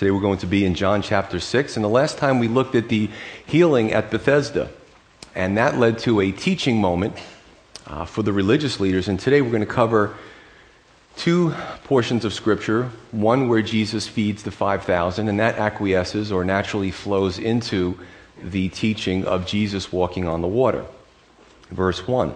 Today we're going to be in John chapter 6. And the last time we looked at the healing at Bethesda. And that led to a teaching moment uh, for the religious leaders. And today we're going to cover two portions of Scripture one where Jesus feeds the 5,000, and that acquiesces or naturally flows into the teaching of Jesus walking on the water. Verse 1.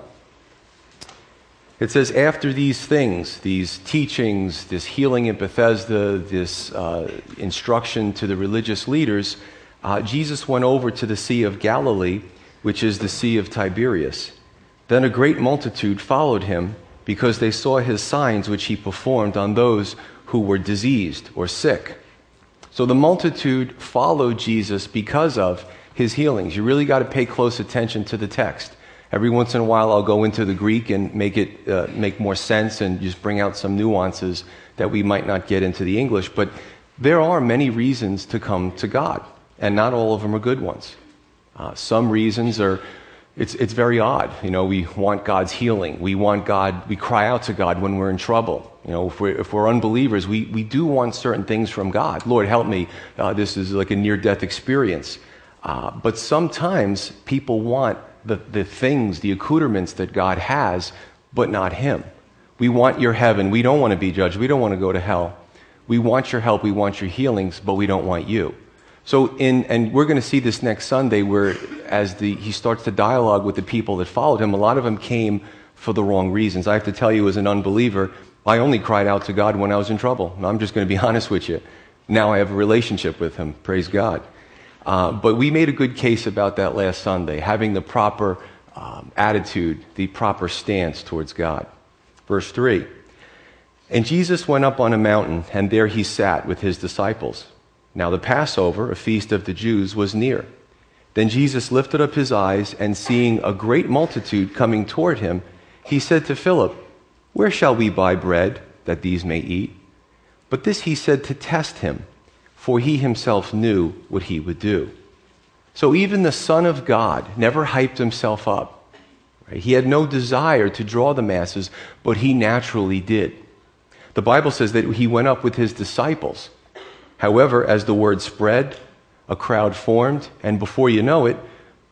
It says, after these things, these teachings, this healing in Bethesda, this uh, instruction to the religious leaders, uh, Jesus went over to the Sea of Galilee, which is the Sea of Tiberias. Then a great multitude followed him because they saw his signs which he performed on those who were diseased or sick. So the multitude followed Jesus because of his healings. You really got to pay close attention to the text. Every once in a while, I'll go into the Greek and make it uh, make more sense and just bring out some nuances that we might not get into the English. But there are many reasons to come to God, and not all of them are good ones. Uh, some reasons are it's, it's very odd. You know, we want God's healing. We want God, we cry out to God when we're in trouble. You know, if we're, if we're unbelievers, we, we do want certain things from God. Lord, help me. Uh, this is like a near death experience. Uh, but sometimes people want the, the things, the accoutrements that God has, but not Him. We want your heaven. We don't want to be judged. We don't want to go to hell. We want your help. We want your healings, but we don't want you. So, in, and we're going to see this next Sunday where, as the, he starts to dialogue with the people that followed him, a lot of them came for the wrong reasons. I have to tell you, as an unbeliever, I only cried out to God when I was in trouble. I'm just going to be honest with you. Now I have a relationship with him. Praise God. Uh, but we made a good case about that last Sunday, having the proper um, attitude, the proper stance towards God. Verse 3 And Jesus went up on a mountain, and there he sat with his disciples. Now the Passover, a feast of the Jews, was near. Then Jesus lifted up his eyes, and seeing a great multitude coming toward him, he said to Philip, Where shall we buy bread that these may eat? But this he said to test him for he himself knew what he would do. So even the Son of God never hyped himself up. Right? He had no desire to draw the masses, but he naturally did. The Bible says that he went up with his disciples. However, as the word spread, a crowd formed, and before you know it,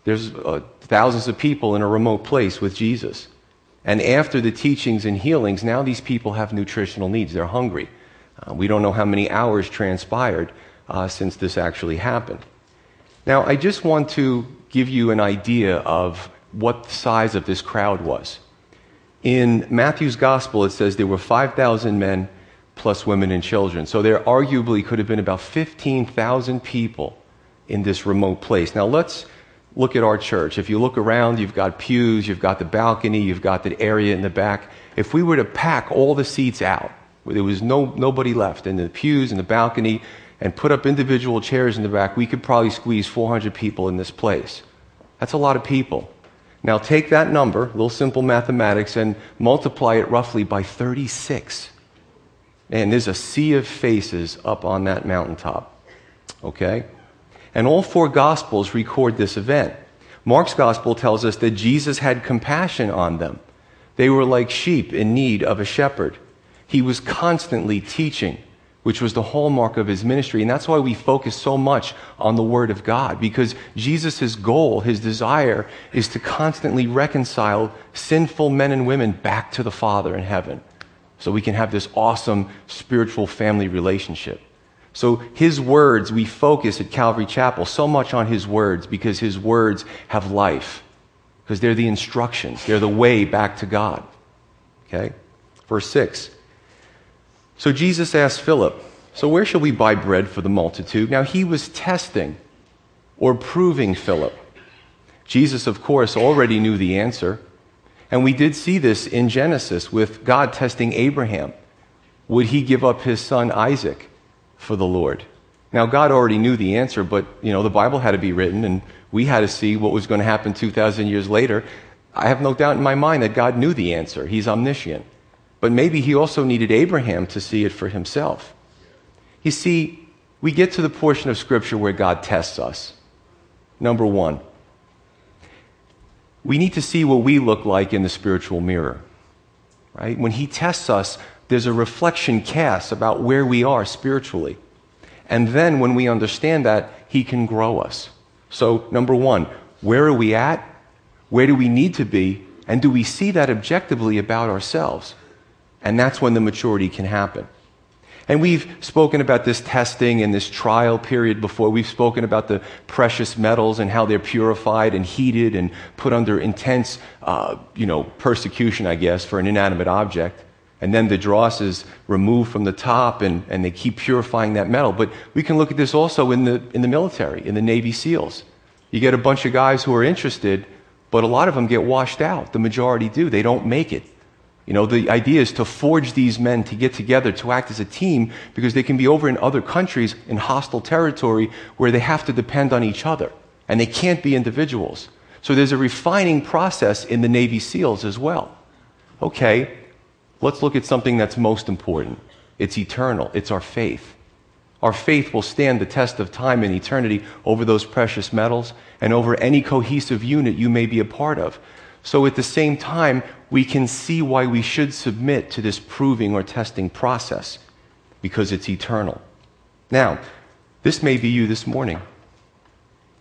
there's uh, thousands of people in a remote place with Jesus. And after the teachings and healings, now these people have nutritional needs. They're hungry. Uh, we don't know how many hours transpired uh, since this actually happened. Now, I just want to give you an idea of what the size of this crowd was. In Matthew's gospel, it says there were 5,000 men plus women and children. So there arguably could have been about 15,000 people in this remote place. Now, let's look at our church. If you look around, you've got pews, you've got the balcony, you've got the area in the back. If we were to pack all the seats out, there was no, nobody left in the pews and the balcony and put up individual chairs in the back, we could probably squeeze 400 people in this place. That's a lot of people. Now take that number, little simple mathematics, and multiply it roughly by 36. And there's a sea of faces up on that mountaintop. Okay? And all four Gospels record this event. Mark's Gospel tells us that Jesus had compassion on them. They were like sheep in need of a shepherd. He was constantly teaching, which was the hallmark of his ministry. And that's why we focus so much on the Word of God, because Jesus' goal, his desire, is to constantly reconcile sinful men and women back to the Father in heaven so we can have this awesome spiritual family relationship. So his words, we focus at Calvary Chapel so much on his words because his words have life. Because they're the instructions, they're the way back to God. Okay? Verse 6. So Jesus asked Philip, So where shall we buy bread for the multitude? Now he was testing or proving Philip. Jesus, of course, already knew the answer. And we did see this in Genesis with God testing Abraham. Would he give up his son Isaac for the Lord? Now, God already knew the answer, but, you know, the Bible had to be written, and we had to see what was going to happen 2,000 years later. I have no doubt in my mind that God knew the answer. He's omniscient. But maybe he also needed Abraham to see it for himself. You see, we get to the portion of Scripture where God tests us. Number one, we need to see what we look like in the spiritual mirror. Right? When he tests us, there's a reflection cast about where we are spiritually. And then when we understand that, He can grow us. So, number one, where are we at? Where do we need to be? And do we see that objectively about ourselves? And that's when the maturity can happen. And we've spoken about this testing and this trial period before. We've spoken about the precious metals and how they're purified and heated and put under intense, uh, you know, persecution, I guess, for an inanimate object. And then the dross is removed from the top and, and they keep purifying that metal. But we can look at this also in the, in the military, in the Navy SEALs. You get a bunch of guys who are interested, but a lot of them get washed out. The majority do. They don't make it. You know, the idea is to forge these men to get together, to act as a team, because they can be over in other countries in hostile territory where they have to depend on each other. And they can't be individuals. So there's a refining process in the Navy SEALs as well. Okay, let's look at something that's most important. It's eternal, it's our faith. Our faith will stand the test of time and eternity over those precious metals and over any cohesive unit you may be a part of. So at the same time, we can see why we should submit to this proving or testing process because it's eternal. Now, this may be you this morning.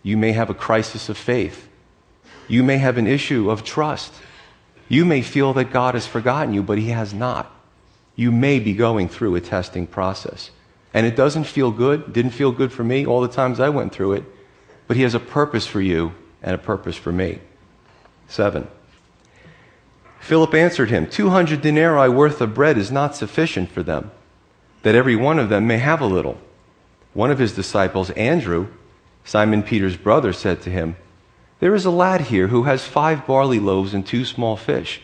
You may have a crisis of faith. You may have an issue of trust. You may feel that God has forgotten you, but He has not. You may be going through a testing process. And it doesn't feel good, didn't feel good for me all the times I went through it, but He has a purpose for you and a purpose for me. Seven. Philip answered him, Two hundred denarii worth of bread is not sufficient for them, that every one of them may have a little. One of his disciples, Andrew, Simon Peter's brother, said to him, There is a lad here who has five barley loaves and two small fish.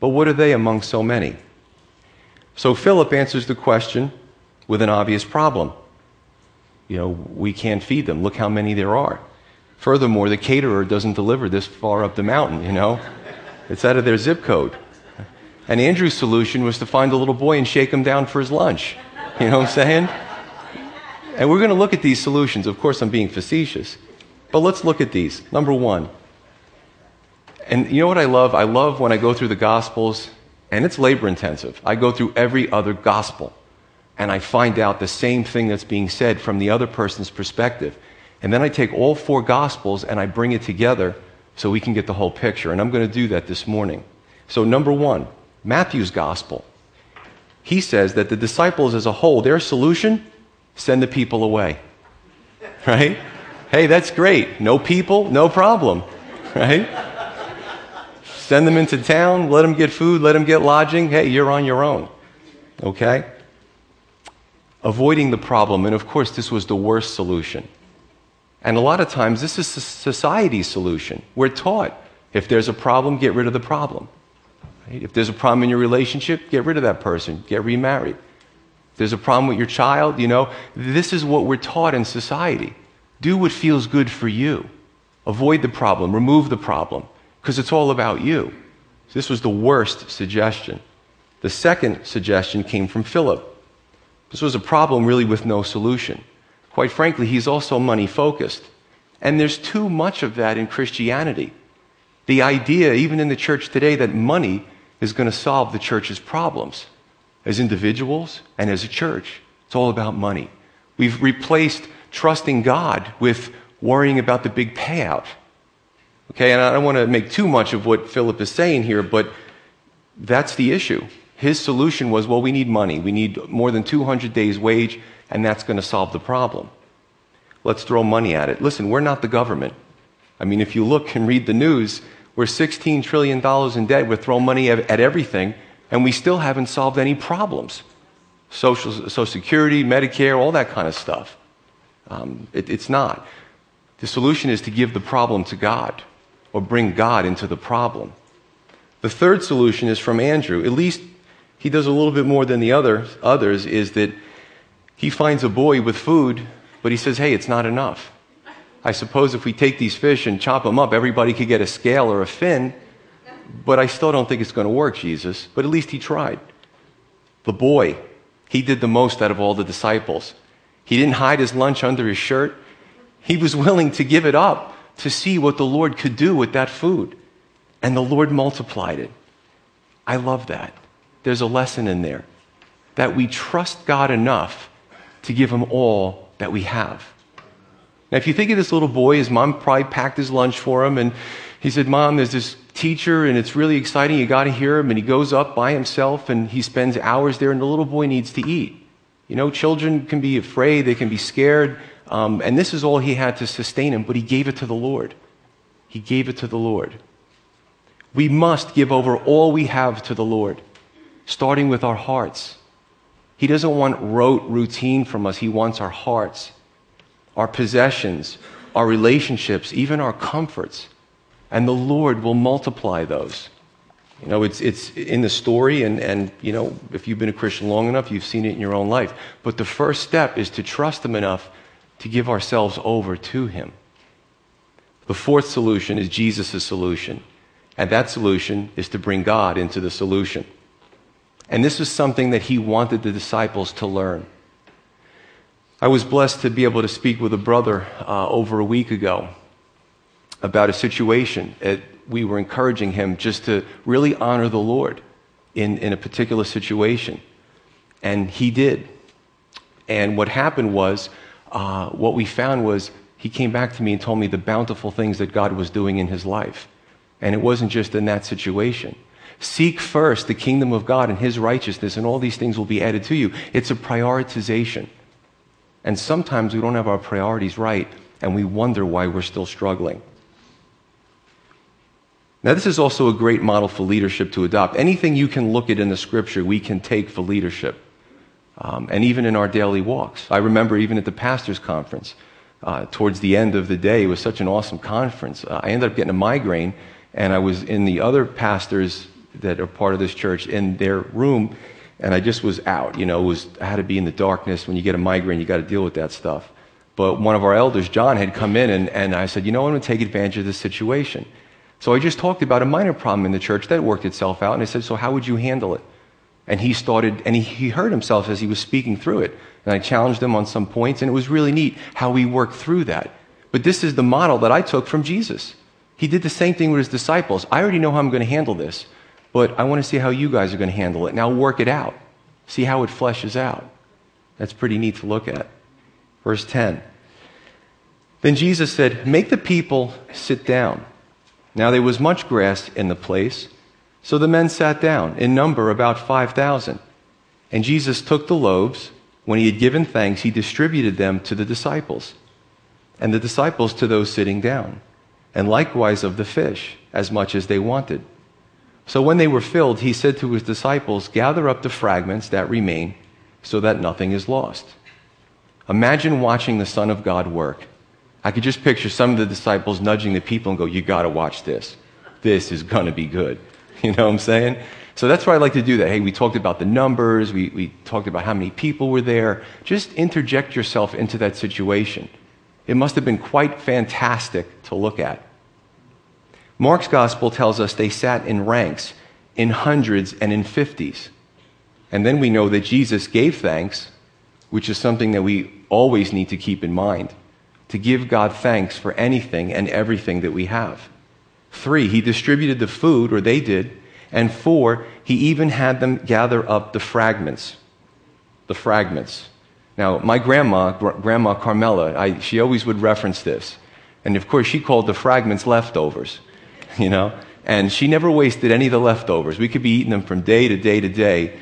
But what are they among so many? So Philip answers the question with an obvious problem. You know, we can't feed them. Look how many there are. Furthermore, the caterer doesn't deliver this far up the mountain, you know? It's out of their zip code. And Andrew's solution was to find a little boy and shake him down for his lunch. You know what I'm saying? And we're going to look at these solutions. Of course, I'm being facetious. But let's look at these. Number one. And you know what I love? I love when I go through the Gospels, and it's labor intensive. I go through every other Gospel, and I find out the same thing that's being said from the other person's perspective. And then I take all four Gospels and I bring it together so we can get the whole picture. And I'm going to do that this morning. So, number one, Matthew's gospel. He says that the disciples as a whole, their solution, send the people away. Right? Hey, that's great. No people, no problem. Right? Send them into town, let them get food, let them get lodging. Hey, you're on your own. Okay? Avoiding the problem, and of course, this was the worst solution. And a lot of times, this is society's solution. We're taught if there's a problem, get rid of the problem. Right? If there's a problem in your relationship, get rid of that person, get remarried. If there's a problem with your child, you know, this is what we're taught in society. Do what feels good for you. Avoid the problem, remove the problem, because it's all about you. This was the worst suggestion. The second suggestion came from Philip. This was a problem really with no solution. Quite frankly, he's also money focused. And there's too much of that in Christianity. The idea, even in the church today, that money is going to solve the church's problems as individuals and as a church. It's all about money. We've replaced trusting God with worrying about the big payout. Okay, and I don't want to make too much of what Philip is saying here, but that's the issue. His solution was well, we need money. We need more than 200 days' wage and that's going to solve the problem. Let's throw money at it. Listen, we're not the government. I mean, if you look and read the news, we're $16 trillion in debt. We're throwing money at everything, and we still haven't solved any problems. Social, Social Security, Medicare, all that kind of stuff. Um, it, it's not. The solution is to give the problem to God or bring God into the problem. The third solution is from Andrew. At least he does a little bit more than the other, others, is that he finds a boy with food, but he says, hey, it's not enough. I suppose if we take these fish and chop them up, everybody could get a scale or a fin, but I still don't think it's going to work, Jesus. But at least he tried. The boy, he did the most out of all the disciples. He didn't hide his lunch under his shirt. He was willing to give it up to see what the Lord could do with that food. And the Lord multiplied it. I love that. There's a lesson in there that we trust God enough to give him all that we have. Now, if you think of this little boy, his mom probably packed his lunch for him, and he said, Mom, there's this teacher, and it's really exciting. You got to hear him. And he goes up by himself, and he spends hours there, and the little boy needs to eat. You know, children can be afraid, they can be scared, um, and this is all he had to sustain him, but he gave it to the Lord. He gave it to the Lord. We must give over all we have to the Lord, starting with our hearts. He doesn't want rote routine from us, He wants our hearts, our possessions, our relationships, even our comforts. And the Lord will multiply those. You know, it's, it's in the story, and, and, you know, if you've been a Christian long enough, you've seen it in your own life. But the first step is to trust Him enough to give ourselves over to Him. The fourth solution is Jesus' solution. And that solution is to bring God into the solution. And this was something that he wanted the disciples to learn. I was blessed to be able to speak with a brother uh, over a week ago about a situation. It, we were encouraging him just to really honor the Lord in, in a particular situation. And he did. And what happened was, uh, what we found was he came back to me and told me the bountiful things that God was doing in his life. And it wasn't just in that situation. Seek first the kingdom of God and his righteousness, and all these things will be added to you. It's a prioritization. And sometimes we don't have our priorities right, and we wonder why we're still struggling. Now, this is also a great model for leadership to adopt. Anything you can look at in the scripture, we can take for leadership. Um, and even in our daily walks. I remember even at the pastor's conference, uh, towards the end of the day, it was such an awesome conference. Uh, I ended up getting a migraine, and I was in the other pastors' that are part of this church in their room, and I just was out. You know, was I had to be in the darkness. When you get a migraine, you got to deal with that stuff. But one of our elders, John, had come in, and, and I said, you know, I'm going to take advantage of this situation. So I just talked about a minor problem in the church that worked itself out, and I said, so how would you handle it? And he started, and he, he heard himself as he was speaking through it. And I challenged him on some points, and it was really neat how we worked through that. But this is the model that I took from Jesus. He did the same thing with his disciples. I already know how I'm going to handle this but I want to see how you guys are going to handle it. Now work it out. See how it fleshes out. That's pretty neat to look at. Verse 10. Then Jesus said, Make the people sit down. Now there was much grass in the place, so the men sat down, in number about 5,000. And Jesus took the loaves. When he had given thanks, he distributed them to the disciples, and the disciples to those sitting down, and likewise of the fish, as much as they wanted. So when they were filled, he said to his disciples, Gather up the fragments that remain so that nothing is lost. Imagine watching the Son of God work. I could just picture some of the disciples nudging the people and go, You got to watch this. This is going to be good. You know what I'm saying? So that's why I like to do that. Hey, we talked about the numbers, we, we talked about how many people were there. Just interject yourself into that situation. It must have been quite fantastic to look at. Mark's gospel tells us they sat in ranks, in hundreds and in fifties. And then we know that Jesus gave thanks, which is something that we always need to keep in mind to give God thanks for anything and everything that we have. Three, he distributed the food, or they did. And four, he even had them gather up the fragments. The fragments. Now, my grandma, Gr- Grandma Carmela, I, she always would reference this. And of course, she called the fragments leftovers. you know? And she never wasted any of the leftovers. We could be eating them from day to day to day.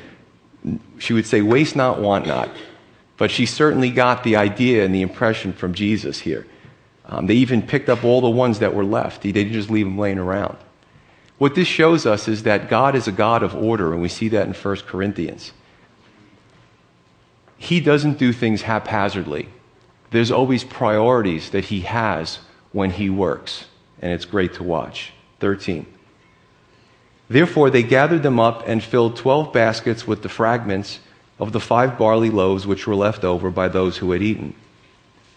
She would say, waste not, want not. But she certainly got the idea and the impression from Jesus here. Um, they even picked up all the ones that were left. They didn't just leave them laying around. What this shows us is that God is a God of order, and we see that in 1 Corinthians. He doesn't do things haphazardly. There's always priorities that He has when He works, and it's great to watch. 13. Therefore, they gathered them up and filled twelve baskets with the fragments of the five barley loaves which were left over by those who had eaten.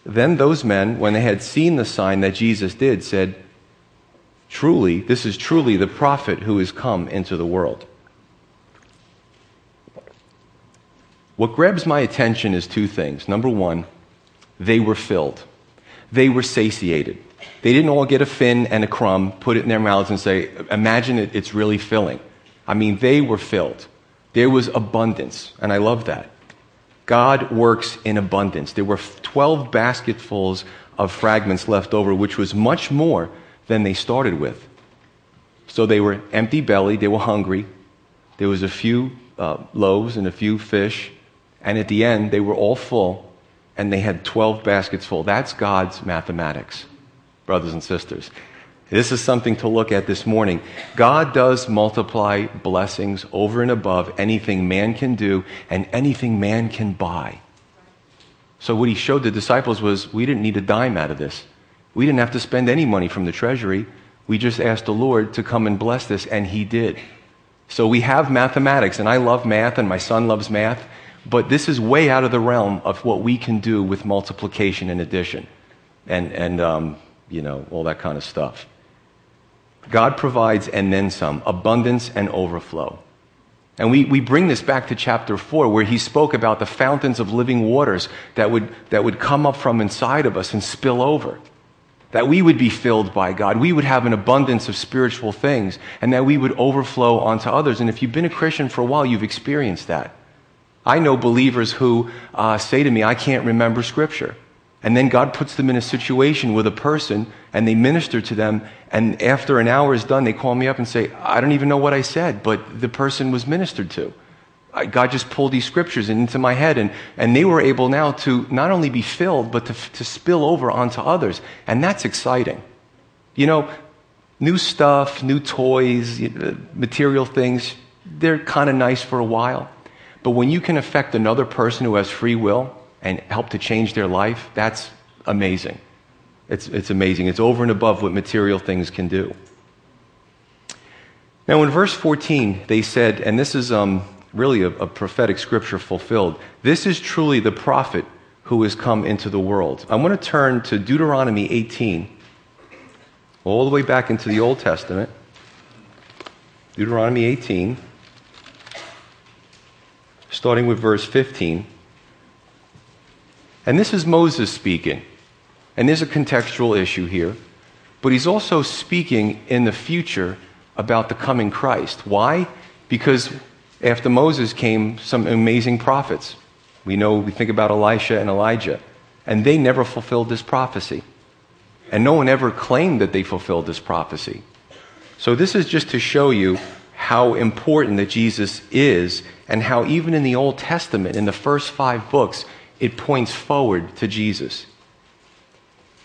Then those men, when they had seen the sign that Jesus did, said, Truly, this is truly the prophet who is come into the world. What grabs my attention is two things. Number one, they were filled, they were satiated. They didn't all get a fin and a crumb, put it in their mouths, and say, Imagine it, it's really filling. I mean, they were filled. There was abundance, and I love that. God works in abundance. There were 12 basketfuls of fragments left over, which was much more than they started with. So they were empty bellied, they were hungry. There was a few uh, loaves and a few fish, and at the end, they were all full, and they had 12 baskets full. That's God's mathematics, brothers and sisters. This is something to look at this morning. God does multiply blessings over and above anything man can do and anything man can buy. So, what he showed the disciples was we didn't need a dime out of this. We didn't have to spend any money from the treasury. We just asked the Lord to come and bless this, and he did. So, we have mathematics, and I love math, and my son loves math, but this is way out of the realm of what we can do with multiplication and addition and, and um, you know, all that kind of stuff. God provides and then some, abundance and overflow. And we, we bring this back to chapter 4, where he spoke about the fountains of living waters that would, that would come up from inside of us and spill over. That we would be filled by God. We would have an abundance of spiritual things, and that we would overflow onto others. And if you've been a Christian for a while, you've experienced that. I know believers who uh, say to me, I can't remember Scripture. And then God puts them in a situation with a person and they minister to them. And after an hour is done, they call me up and say, I don't even know what I said, but the person was ministered to. God just pulled these scriptures into my head, and, and they were able now to not only be filled, but to, to spill over onto others. And that's exciting. You know, new stuff, new toys, uh, material things, they're kind of nice for a while. But when you can affect another person who has free will, and help to change their life, that's amazing. It's, it's amazing. It's over and above what material things can do. Now, in verse 14, they said, and this is um, really a, a prophetic scripture fulfilled this is truly the prophet who has come into the world. I want to turn to Deuteronomy 18, all the way back into the Old Testament. Deuteronomy 18, starting with verse 15. And this is Moses speaking. And there's a contextual issue here. But he's also speaking in the future about the coming Christ. Why? Because after Moses came some amazing prophets. We know, we think about Elisha and Elijah. And they never fulfilled this prophecy. And no one ever claimed that they fulfilled this prophecy. So this is just to show you how important that Jesus is and how even in the Old Testament, in the first five books, it points forward to Jesus.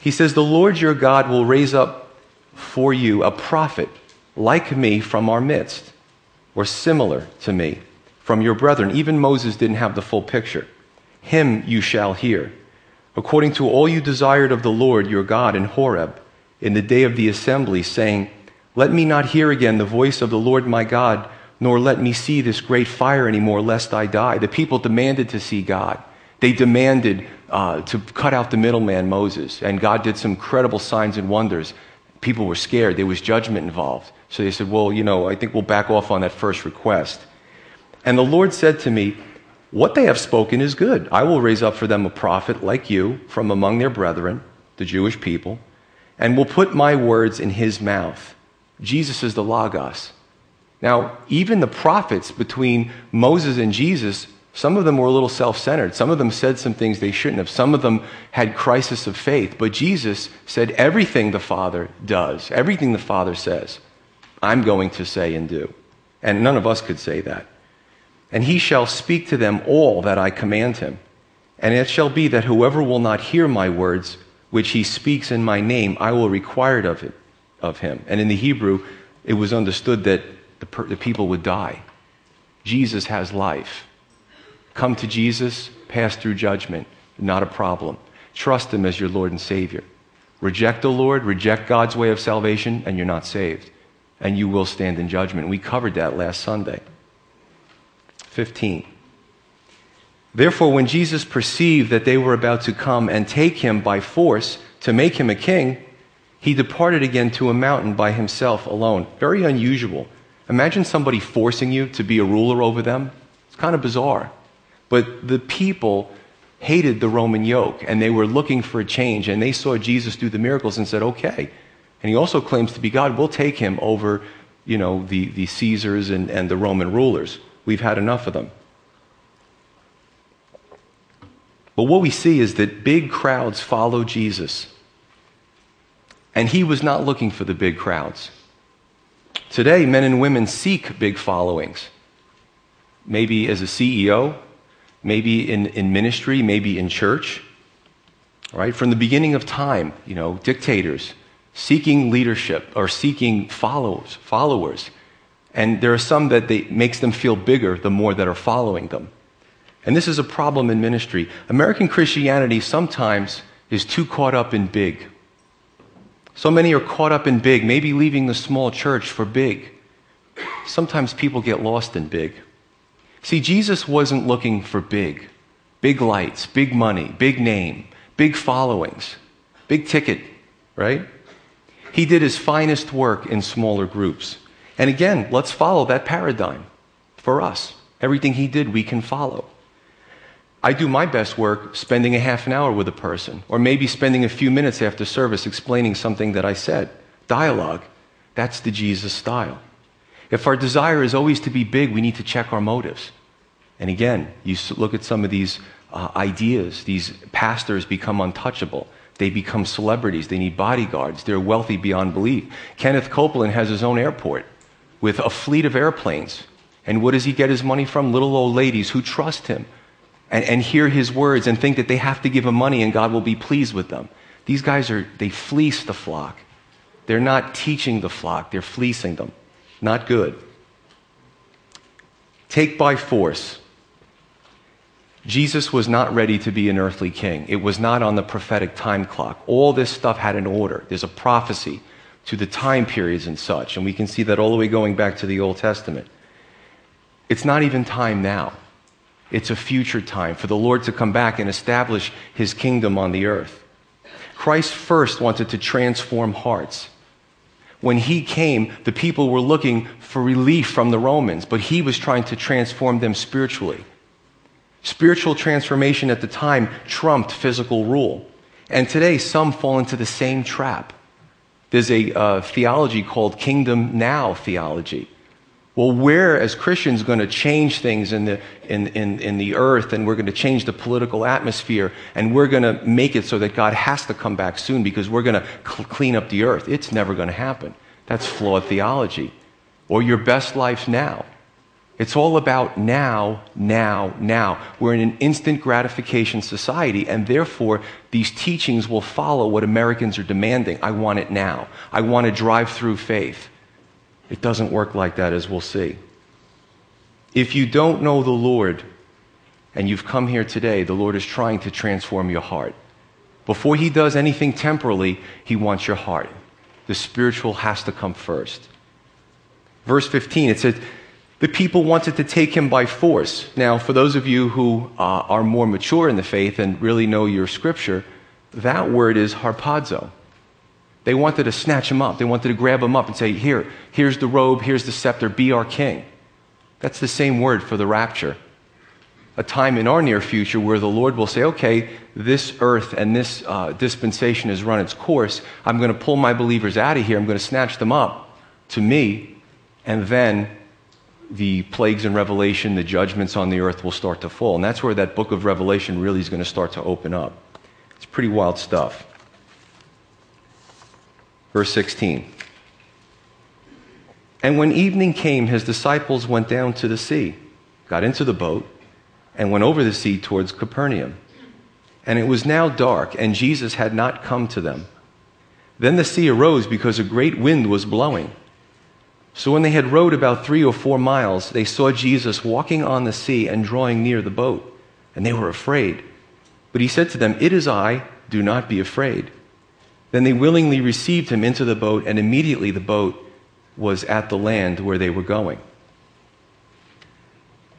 He says, The Lord your God will raise up for you a prophet like me from our midst, or similar to me from your brethren. Even Moses didn't have the full picture. Him you shall hear, according to all you desired of the Lord your God in Horeb, in the day of the assembly, saying, Let me not hear again the voice of the Lord my God, nor let me see this great fire anymore, lest I die. The people demanded to see God. They demanded uh, to cut out the middleman, Moses, and God did some incredible signs and wonders. People were scared. There was judgment involved. So they said, Well, you know, I think we'll back off on that first request. And the Lord said to me, What they have spoken is good. I will raise up for them a prophet like you from among their brethren, the Jewish people, and will put my words in his mouth. Jesus is the Logos. Now, even the prophets between Moses and Jesus some of them were a little self centered. Some of them said some things they shouldn't have. Some of them had crisis of faith. But Jesus said, Everything the Father does, everything the Father says, I'm going to say and do. And none of us could say that. And he shall speak to them all that I command him. And it shall be that whoever will not hear my words, which he speaks in my name, I will require it of, it, of him. And in the Hebrew, it was understood that the, per, the people would die. Jesus has life. Come to Jesus, pass through judgment, not a problem. Trust Him as your Lord and Savior. Reject the Lord, reject God's way of salvation, and you're not saved. And you will stand in judgment. We covered that last Sunday. 15. Therefore, when Jesus perceived that they were about to come and take him by force to make him a king, he departed again to a mountain by himself alone. Very unusual. Imagine somebody forcing you to be a ruler over them. It's kind of bizarre. But the people hated the Roman yoke and they were looking for a change and they saw Jesus do the miracles and said, okay. And he also claims to be God. We'll take him over, you know, the, the Caesars and, and the Roman rulers. We've had enough of them. But what we see is that big crowds follow Jesus. And he was not looking for the big crowds. Today, men and women seek big followings. Maybe as a CEO, maybe in, in ministry, maybe in church. Right? From the beginning of time, you know, dictators seeking leadership or seeking followers, followers. And there are some that they, makes them feel bigger the more that are following them. And this is a problem in ministry. American Christianity sometimes is too caught up in big. So many are caught up in big, maybe leaving the small church for big. Sometimes people get lost in big. See, Jesus wasn't looking for big. Big lights, big money, big name, big followings, big ticket, right? He did his finest work in smaller groups. And again, let's follow that paradigm for us. Everything he did, we can follow. I do my best work spending a half an hour with a person, or maybe spending a few minutes after service explaining something that I said. Dialogue. That's the Jesus style. If our desire is always to be big, we need to check our motives. And again, you look at some of these uh, ideas, these pastors become untouchable. They become celebrities. They need bodyguards. They're wealthy beyond belief. Kenneth Copeland has his own airport with a fleet of airplanes. And what does he get his money from? Little old ladies who trust him, and, and hear his words and think that they have to give him money and God will be pleased with them. These guys are, they fleece the flock. They're not teaching the flock, they're fleecing them. Not good. Take by force. Jesus was not ready to be an earthly king. It was not on the prophetic time clock. All this stuff had an order. There's a prophecy to the time periods and such. And we can see that all the way going back to the Old Testament. It's not even time now. It's a future time for the Lord to come back and establish his kingdom on the earth. Christ first wanted to transform hearts. When he came, the people were looking for relief from the Romans, but he was trying to transform them spiritually. Spiritual transformation at the time trumped physical rule. And today, some fall into the same trap. There's a uh, theology called kingdom now theology. Well, we're as Christians going to change things in the, in, in, in the earth and we're going to change the political atmosphere and we're going to make it so that God has to come back soon because we're going to cl- clean up the earth. It's never going to happen. That's flawed theology. Or your best life now. It's all about now, now, now. We're in an instant gratification society, and therefore these teachings will follow what Americans are demanding. I want it now. I want to drive through faith. It doesn't work like that, as we'll see. If you don't know the Lord and you've come here today, the Lord is trying to transform your heart. Before He does anything temporally, He wants your heart. The spiritual has to come first. Verse 15, it says, the people wanted to take him by force. Now, for those of you who uh, are more mature in the faith and really know your scripture, that word is harpazo. They wanted to snatch him up. They wanted to grab him up and say, Here, here's the robe, here's the scepter, be our king. That's the same word for the rapture. A time in our near future where the Lord will say, Okay, this earth and this uh, dispensation has run its course. I'm going to pull my believers out of here. I'm going to snatch them up to me. And then the plagues in Revelation, the judgments on the earth will start to fall. And that's where that book of Revelation really is going to start to open up. It's pretty wild stuff. Verse 16. And when evening came, his disciples went down to the sea, got into the boat, and went over the sea towards Capernaum. And it was now dark, and Jesus had not come to them. Then the sea arose because a great wind was blowing. So when they had rowed about three or four miles, they saw Jesus walking on the sea and drawing near the boat, and they were afraid. But he said to them, It is I, do not be afraid. Then they willingly received him into the boat, and immediately the boat was at the land where they were going.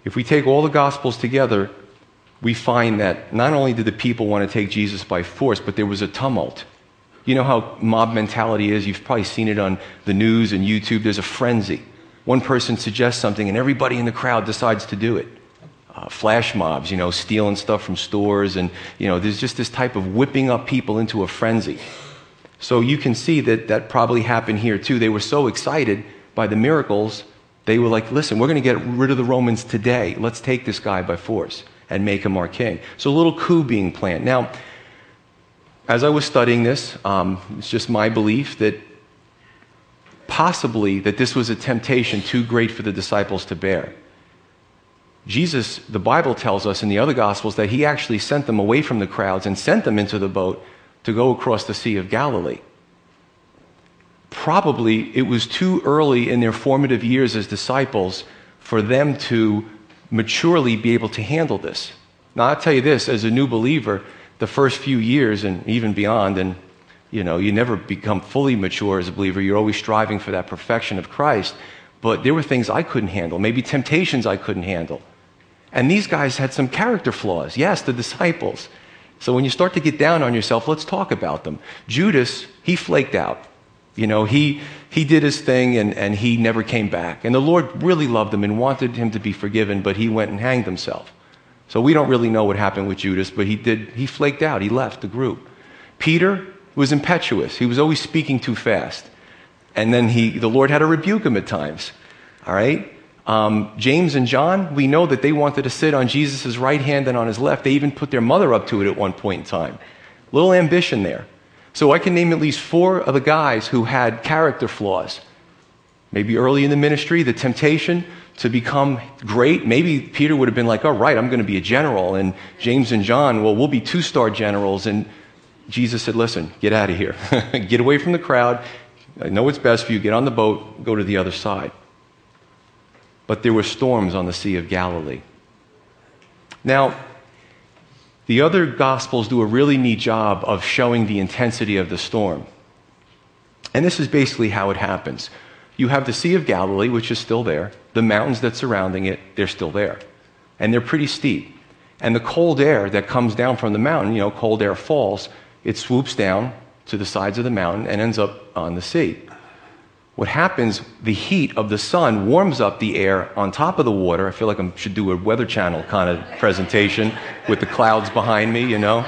If we take all the Gospels together, we find that not only did the people want to take Jesus by force, but there was a tumult. You know how mob mentality is? You've probably seen it on the news and YouTube. There's a frenzy. One person suggests something, and everybody in the crowd decides to do it. Uh, flash mobs, you know, stealing stuff from stores, and, you know, there's just this type of whipping up people into a frenzy. So you can see that that probably happened here too. They were so excited by the miracles, they were like, listen, we're going to get rid of the Romans today. Let's take this guy by force. and make him our king. So a little coup being planned. Now, as I was studying this, um, it's just my belief that possibly that this was a temptation too great for the disciples to bear. Jesus, the Bible tells us in the other Gospels that he actually sent them away from the crowds and sent them into the boat to go across the Sea of Galilee. Probably it was too early in their formative years as disciples for them to maturely be able to handle this. Now, I'll tell you this as a new believer, the first few years and even beyond, and you know, you never become fully mature as a believer. You're always striving for that perfection of Christ. But there were things I couldn't handle, maybe temptations I couldn't handle. And these guys had some character flaws. Yes, the disciples. So when you start to get down on yourself, let's talk about them. Judas, he flaked out. You know, he, he did his thing and, and he never came back. And the Lord really loved him and wanted him to be forgiven, but he went and hanged himself. So we don't really know what happened with Judas, but he did, he flaked out. He left the group. Peter was impetuous. He was always speaking too fast. And then he, the Lord had to rebuke him at times. All right? Um, James and John, we know that they wanted to sit on Jesus' right hand and on his left. They even put their mother up to it at one point in time. Little ambition there. So I can name at least four of the guys who had character flaws. Maybe early in the ministry, the temptation to become great. Maybe Peter would have been like, all right, I'm going to be a general. And James and John, well, we'll be two star generals. And Jesus said, listen, get out of here. get away from the crowd. I know what's best for you. Get on the boat, go to the other side. But there were storms on the Sea of Galilee. Now, the other Gospels do a really neat job of showing the intensity of the storm. And this is basically how it happens. You have the Sea of Galilee, which is still there. The mountains that surrounding it, they're still there. And they're pretty steep. And the cold air that comes down from the mountain, you know, cold air falls, it swoops down to the sides of the mountain and ends up on the sea. What happens, the heat of the sun warms up the air on top of the water. I feel like I should do a Weather Channel kind of presentation with the clouds behind me, you know.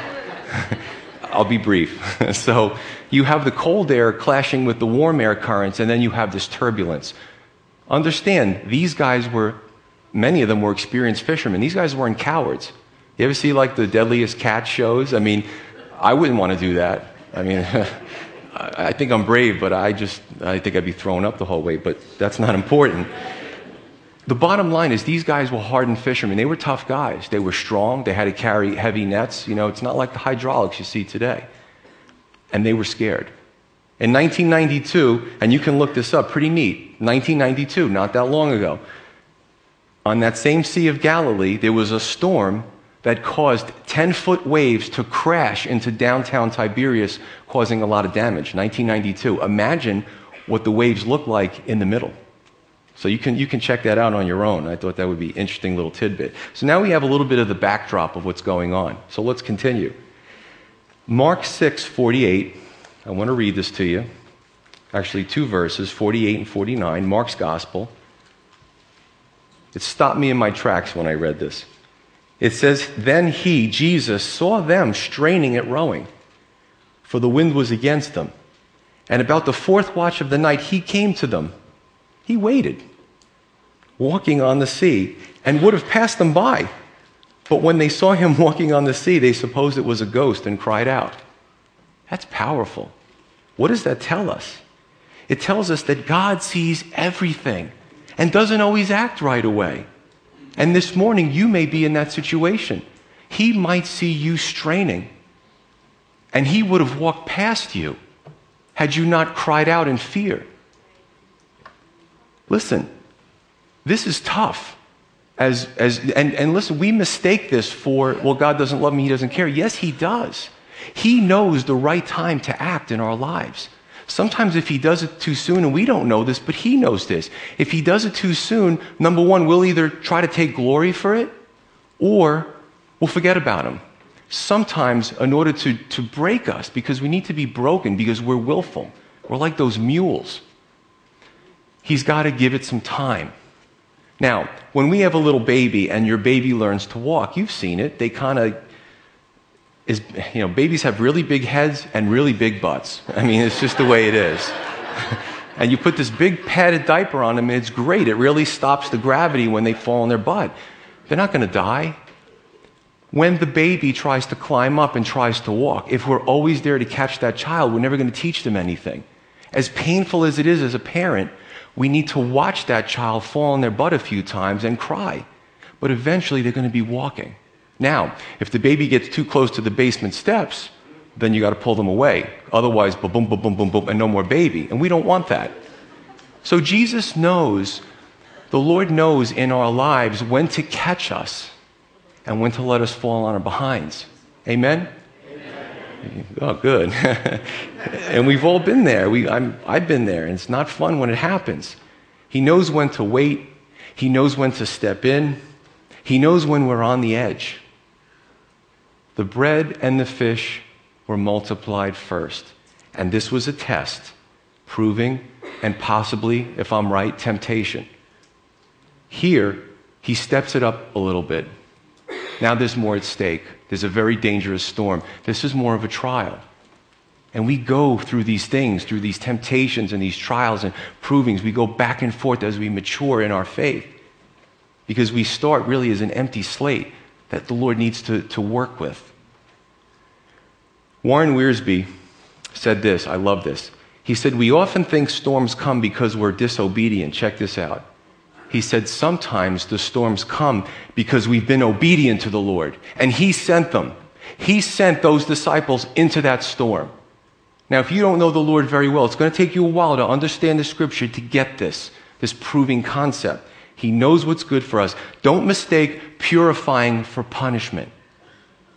I'll be brief. so you have the cold air clashing with the warm air currents, and then you have this turbulence. Understand, these guys were, many of them were experienced fishermen. These guys weren't cowards. You ever see like the deadliest catch shows? I mean, I wouldn't want to do that. I mean, I think I'm brave, but I just, I think I'd be thrown up the whole way, but that's not important. The bottom line is these guys were hardened fishermen. They were tough guys. They were strong. They had to carry heavy nets. You know, it's not like the hydraulics you see today. And they were scared. In 1992, and you can look this up, pretty neat, 1992, not that long ago, on that same Sea of Galilee, there was a storm that caused 10 foot waves to crash into downtown Tiberias, causing a lot of damage. 1992. Imagine what the waves look like in the middle. So you can, you can check that out on your own. I thought that would be an interesting little tidbit. So now we have a little bit of the backdrop of what's going on. So let's continue. Mark 6, 48. I want to read this to you. Actually, two verses, 48 and 49, Mark's Gospel. It stopped me in my tracks when I read this. It says, Then he, Jesus, saw them straining at rowing, for the wind was against them. And about the fourth watch of the night, he came to them. He waited, walking on the sea, and would have passed them by. But when they saw him walking on the sea, they supposed it was a ghost and cried out. That's powerful. What does that tell us? It tells us that God sees everything and doesn't always act right away. And this morning, you may be in that situation. He might see you straining, and he would have walked past you had you not cried out in fear. Listen, this is tough. As, as, and, and listen, we mistake this for, well, God doesn't love me, He doesn't care. Yes, He does. He knows the right time to act in our lives. Sometimes, if he does it too soon, and we don't know this, but he knows this, if he does it too soon, number one, we'll either try to take glory for it or we'll forget about him. Sometimes, in order to, to break us, because we need to be broken because we're willful, we're like those mules, he's got to give it some time. Now, when we have a little baby and your baby learns to walk, you've seen it, they kind of is, you know, babies have really big heads and really big butts. I mean, it's just the way it is. and you put this big padded diaper on them, and it's great. It really stops the gravity when they fall on their butt. They're not going to die. when the baby tries to climb up and tries to walk. If we're always there to catch that child, we're never going to teach them anything. As painful as it is as a parent, we need to watch that child fall on their butt a few times and cry. But eventually they're going to be walking. Now, if the baby gets too close to the basement steps, then you got to pull them away. Otherwise, boom, boom, boom, boom, boom, and no more baby. And we don't want that. So Jesus knows, the Lord knows in our lives when to catch us and when to let us fall on our behinds. Amen? Amen. Oh, good. and we've all been there. We, i have been there, and it's not fun when it happens. He knows when to wait, He knows when to step in, He knows when we're on the edge. The bread and the fish were multiplied first. And this was a test, proving and possibly, if I'm right, temptation. Here, he steps it up a little bit. Now there's more at stake. There's a very dangerous storm. This is more of a trial. And we go through these things, through these temptations and these trials and provings. We go back and forth as we mature in our faith. Because we start really as an empty slate that the Lord needs to, to work with. Warren Wiersbe said this. I love this. He said, We often think storms come because we're disobedient. Check this out. He said, Sometimes the storms come because we've been obedient to the Lord, and He sent them. He sent those disciples into that storm. Now, if you don't know the Lord very well, it's going to take you a while to understand the scripture to get this, this proving concept. He knows what's good for us. Don't mistake purifying for punishment.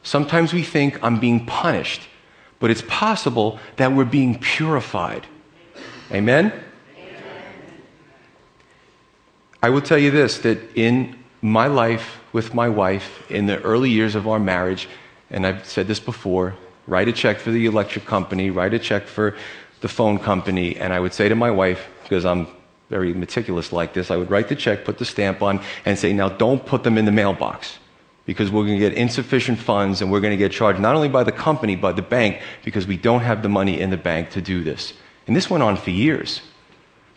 Sometimes we think I'm being punished, but it's possible that we're being purified. Amen? I will tell you this that in my life with my wife, in the early years of our marriage, and I've said this before write a check for the electric company, write a check for the phone company, and I would say to my wife, because I'm very meticulous like this, I would write the check, put the stamp on, and say, now don't put them in the mailbox because we're going to get insufficient funds and we're going to get charged not only by the company, but the bank because we don't have the money in the bank to do this. And this went on for years.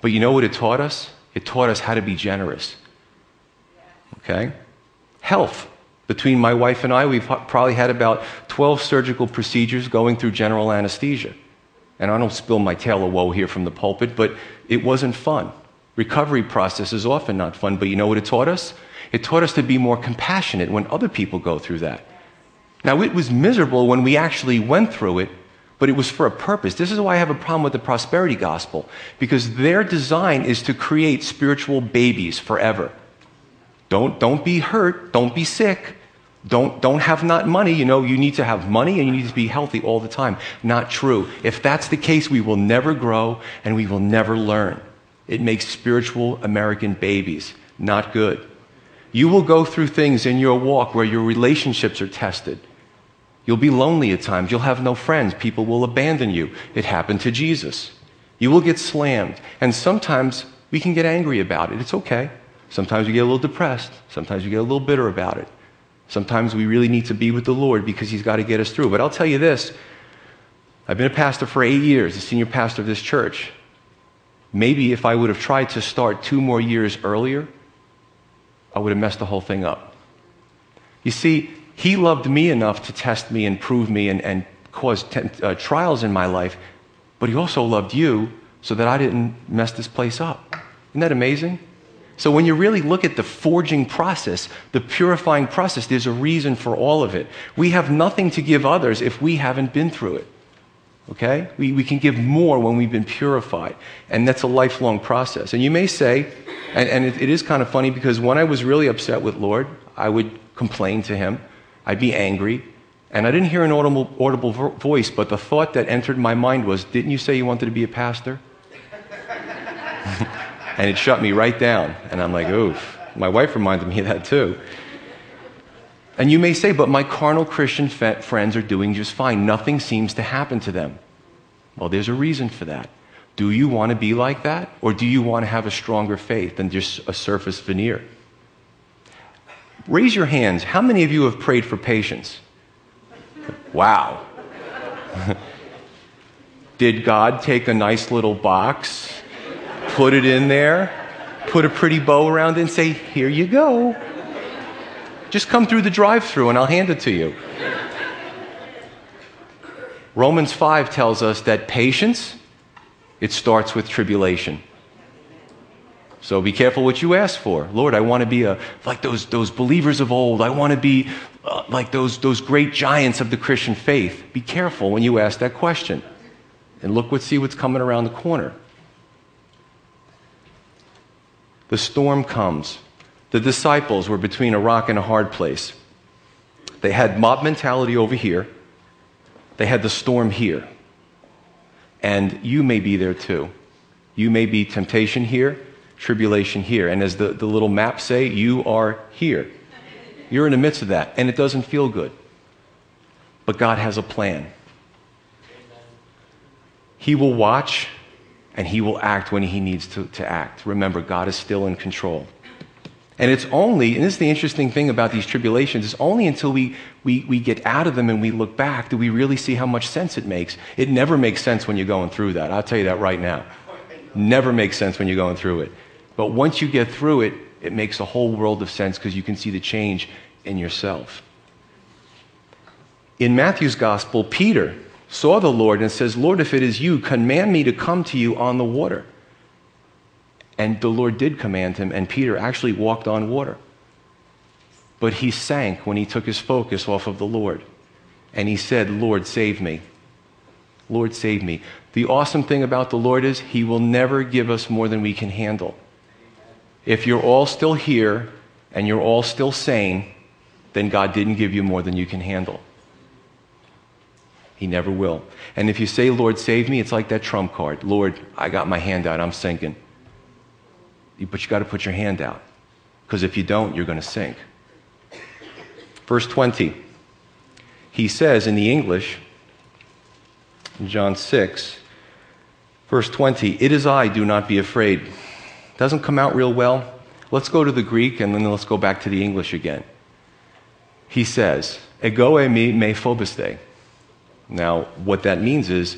But you know what it taught us? It taught us how to be generous. Okay? Health. Between my wife and I, we've probably had about 12 surgical procedures going through general anesthesia. And I don't spill my tale of woe here from the pulpit, but it wasn't fun. Recovery process is often not fun, but you know what it taught us? It taught us to be more compassionate when other people go through that. Now, it was miserable when we actually went through it, but it was for a purpose. This is why I have a problem with the prosperity gospel, because their design is to create spiritual babies forever. Don't, don't be hurt, don't be sick, don't, don't have not money. You know, you need to have money and you need to be healthy all the time. Not true. If that's the case, we will never grow and we will never learn. It makes spiritual American babies not good. You will go through things in your walk where your relationships are tested. You'll be lonely at times. You'll have no friends. People will abandon you. It happened to Jesus. You will get slammed. And sometimes we can get angry about it. It's okay. Sometimes we get a little depressed. Sometimes we get a little bitter about it. Sometimes we really need to be with the Lord because He's got to get us through. But I'll tell you this I've been a pastor for eight years, the senior pastor of this church. Maybe if I would have tried to start two more years earlier, I would have messed the whole thing up. You see, he loved me enough to test me and prove me and, and cause uh, trials in my life, but He also loved you so that I didn't mess this place up. Isn't that amazing? So, when you really look at the forging process, the purifying process, there's a reason for all of it. We have nothing to give others if we haven't been through it. Okay? We, we can give more when we've been purified. And that's a lifelong process. And you may say, and, and it, it is kind of funny because when I was really upset with Lord, I would complain to Him. I'd be angry. And I didn't hear an audible, audible voice, but the thought that entered my mind was, Didn't you say you wanted to be a pastor? and it shut me right down. And I'm like, Oof. My wife reminded me of that too. And you may say, But my carnal Christian friends are doing just fine. Nothing seems to happen to them. Well, there's a reason for that. Do you want to be like that? Or do you want to have a stronger faith than just a surface veneer? Raise your hands. How many of you have prayed for patience? Wow. Did God take a nice little box, put it in there, put a pretty bow around it, and say, Here you go? Just come through the drive through and I'll hand it to you. Romans 5 tells us that patience, it starts with tribulation. So be careful what you ask for. Lord, I want to be a, like those, those believers of old. I want to be uh, like those, those great giants of the Christian faith. Be careful when you ask that question. And look what see what's coming around the corner. The storm comes. The disciples were between a rock and a hard place. They had mob mentality over here. They had the storm here. And you may be there too. You may be temptation here, tribulation here. And as the, the little maps say, you are here. You're in the midst of that, and it doesn't feel good. But God has a plan. He will watch and he will act when he needs to, to act. Remember, God is still in control. And it's only, and this is the interesting thing about these tribulations, it's only until we, we, we get out of them and we look back do we really see how much sense it makes. It never makes sense when you're going through that. I'll tell you that right now. Never makes sense when you're going through it. But once you get through it, it makes a whole world of sense because you can see the change in yourself. In Matthew's gospel, Peter saw the Lord and says, Lord, if it is you, command me to come to you on the water. And the Lord did command him, and Peter actually walked on water. But he sank when he took his focus off of the Lord. And he said, Lord, save me. Lord, save me. The awesome thing about the Lord is he will never give us more than we can handle. If you're all still here and you're all still sane, then God didn't give you more than you can handle. He never will. And if you say, Lord, save me, it's like that trump card. Lord, I got my hand out, I'm sinking. But you got to put your hand out. Because if you don't, you're going to sink. Verse 20. He says in the English, in John 6, verse 20, It is I, do not be afraid. Doesn't come out real well. Let's go to the Greek and then let's go back to the English again. He says, Ego eimi me phobeisthe. Now, what that means is,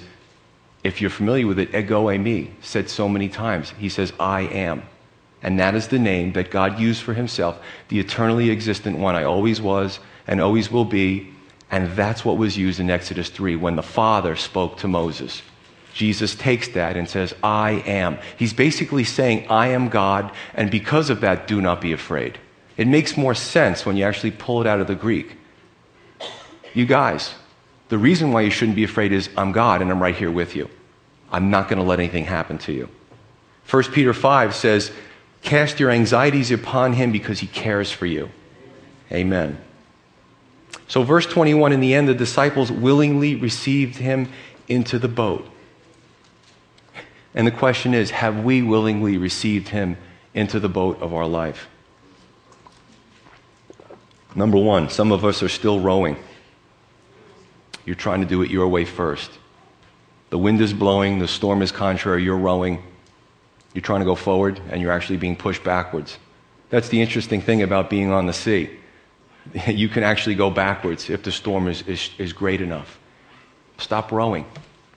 if you're familiar with it, ego eimi, said so many times. He says, I am. And that is the name that God used for himself, the eternally existent one. I always was and always will be. And that's what was used in Exodus 3 when the Father spoke to Moses. Jesus takes that and says, I am. He's basically saying, I am God, and because of that, do not be afraid. It makes more sense when you actually pull it out of the Greek. You guys, the reason why you shouldn't be afraid is I'm God and I'm right here with you. I'm not going to let anything happen to you. 1 Peter 5 says, Cast your anxieties upon him because he cares for you. Amen. So, verse 21 in the end, the disciples willingly received him into the boat. And the question is have we willingly received him into the boat of our life? Number one, some of us are still rowing. You're trying to do it your way first. The wind is blowing, the storm is contrary, you're rowing. You're trying to go forward, and you're actually being pushed backwards. That's the interesting thing about being on the sea. You can actually go backwards if the storm is, is, is great enough. Stop rowing,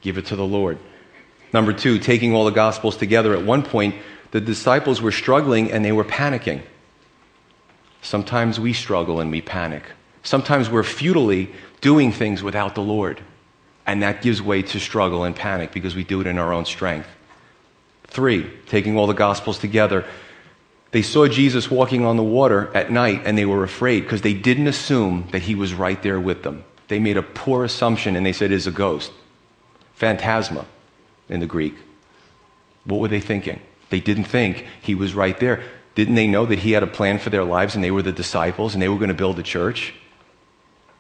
give it to the Lord. Number two, taking all the Gospels together. At one point, the disciples were struggling and they were panicking. Sometimes we struggle and we panic. Sometimes we're futilely doing things without the Lord. And that gives way to struggle and panic because we do it in our own strength. Three, taking all the Gospels together. They saw Jesus walking on the water at night and they were afraid because they didn't assume that he was right there with them. They made a poor assumption and they said, it's a ghost. Phantasma in the Greek. What were they thinking? They didn't think he was right there. Didn't they know that he had a plan for their lives and they were the disciples and they were going to build a church?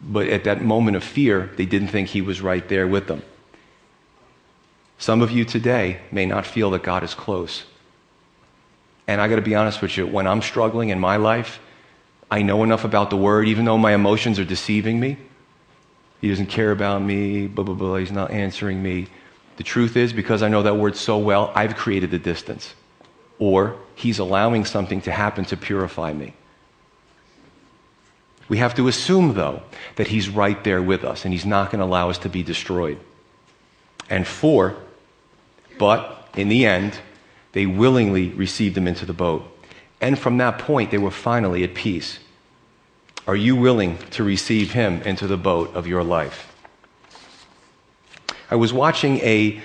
But at that moment of fear, they didn't think he was right there with them. Some of you today may not feel that God is close. And I got to be honest with you, when I'm struggling in my life, I know enough about the word, even though my emotions are deceiving me. He doesn't care about me, blah, blah, blah, he's not answering me. The truth is, because I know that word so well, I've created the distance. Or he's allowing something to happen to purify me. We have to assume, though, that he's right there with us and he's not going to allow us to be destroyed. And four, but in the end, they willingly received him into the boat. And from that point, they were finally at peace. Are you willing to receive him into the boat of your life? I was watching a,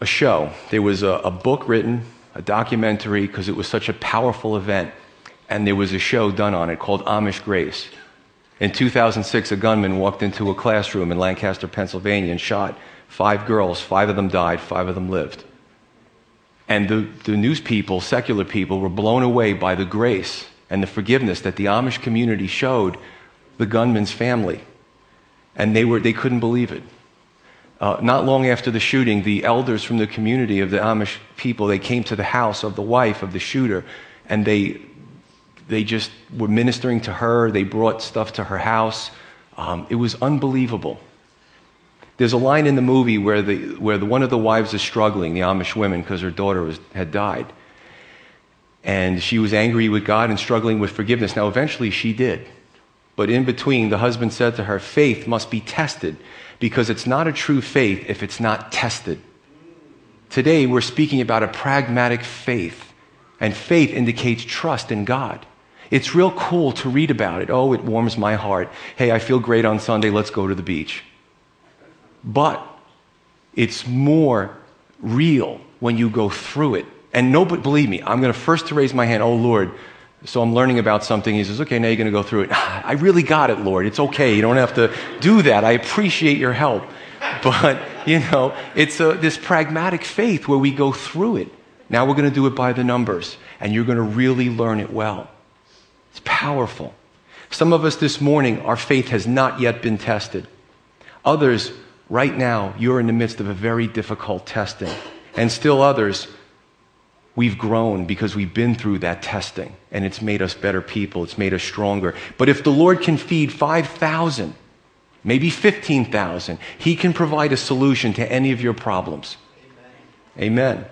a show. There was a, a book written, a documentary, because it was such a powerful event. And there was a show done on it called Amish Grace. In 2006, a gunman walked into a classroom in Lancaster, Pennsylvania, and shot five girls. Five of them died, five of them lived. And the, the news people, secular people, were blown away by the grace and the forgiveness that the Amish community showed the gunman's family. And they, were, they couldn't believe it. Uh, not long after the shooting, the elders from the community of the Amish people, they came to the house of the wife of the shooter, and they, they just were ministering to her. They brought stuff to her house. Um, it was unbelievable. There's a line in the movie where, the, where the, one of the wives is struggling, the Amish women, because her daughter was, had died. And she was angry with God and struggling with forgiveness. Now, eventually she did. But in between, the husband said to her, Faith must be tested because it's not a true faith if it's not tested. Today, we're speaking about a pragmatic faith, and faith indicates trust in God. It's real cool to read about it. Oh, it warms my heart. Hey, I feel great on Sunday. Let's go to the beach. But it's more real when you go through it. And nobody, believe me, I'm going to first to raise my hand, oh Lord, so I'm learning about something. He says, okay, now you're going to go through it. I really got it, Lord. It's okay. You don't have to do that. I appreciate your help. But, you know, it's a, this pragmatic faith where we go through it. Now we're going to do it by the numbers, and you're going to really learn it well. It's powerful. Some of us this morning, our faith has not yet been tested. Others, Right now, you're in the midst of a very difficult testing. And still others, we've grown because we've been through that testing and it's made us better people, it's made us stronger. But if the Lord can feed 5,000, maybe 15,000, He can provide a solution to any of your problems. Amen. Amen.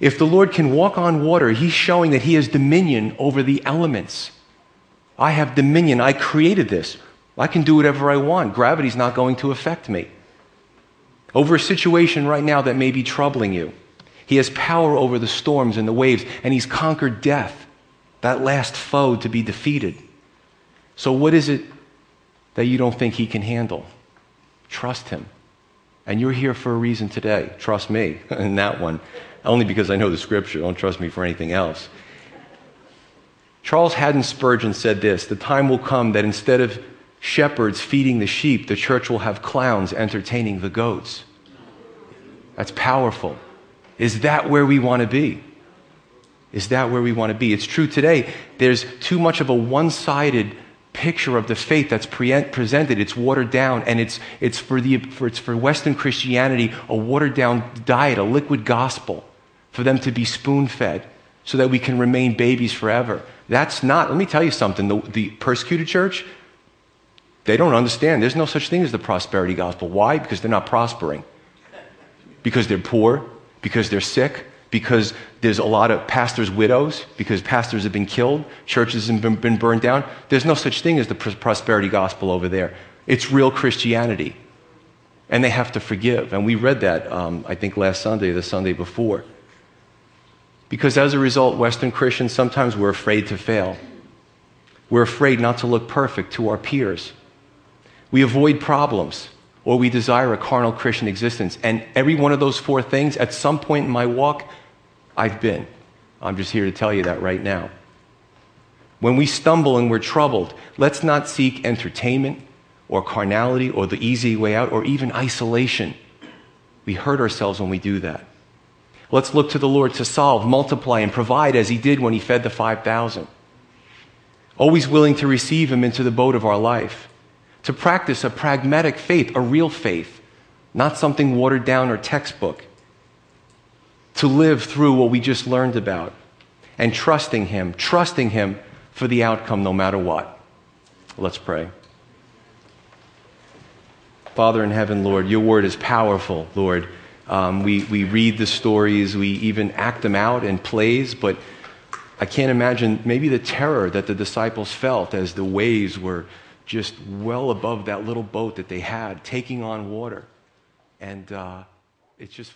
If the Lord can walk on water, He's showing that He has dominion over the elements. I have dominion. I created this. I can do whatever I want. Gravity's not going to affect me over a situation right now that may be troubling you. He has power over the storms and the waves, and He's conquered death, that last foe to be defeated. So, what is it that you don't think He can handle? Trust Him. And you're here for a reason today. Trust me in that one. Only because I know the scripture. Don't trust me for anything else. Charles Haddon Spurgeon said this The time will come that instead of shepherds feeding the sheep, the church will have clowns entertaining the goats. That's powerful. Is that where we want to be? Is that where we want to be? It's true today. There's too much of a one sided picture of the faith that's pre- presented. It's watered down, and it's, it's, for the, for, it's for Western Christianity a watered down diet, a liquid gospel, for them to be spoon fed so that we can remain babies forever. That's not, let me tell you something. The, the persecuted church, they don't understand. There's no such thing as the prosperity gospel. Why? Because they're not prospering. Because they're poor, because they're sick, because there's a lot of pastors' widows, because pastors have been killed, churches have been, been burned down. There's no such thing as the prosperity gospel over there. It's real Christianity. And they have to forgive. And we read that, um, I think, last Sunday, the Sunday before. Because as a result, Western Christians sometimes we're afraid to fail. We're afraid not to look perfect to our peers. We avoid problems or we desire a carnal Christian existence. And every one of those four things, at some point in my walk, I've been. I'm just here to tell you that right now. When we stumble and we're troubled, let's not seek entertainment or carnality or the easy way out or even isolation. We hurt ourselves when we do that. Let's look to the Lord to solve, multiply, and provide as He did when He fed the 5,000. Always willing to receive Him into the boat of our life to practice a pragmatic faith, a real faith, not something watered down or textbook. To live through what we just learned about and trusting Him, trusting Him for the outcome no matter what. Let's pray. Father in heaven, Lord, your word is powerful, Lord. Um, we, we read the stories, we even act them out in plays, but I can't imagine maybe the terror that the disciples felt as the waves were just well above that little boat that they had, taking on water. And uh, it's just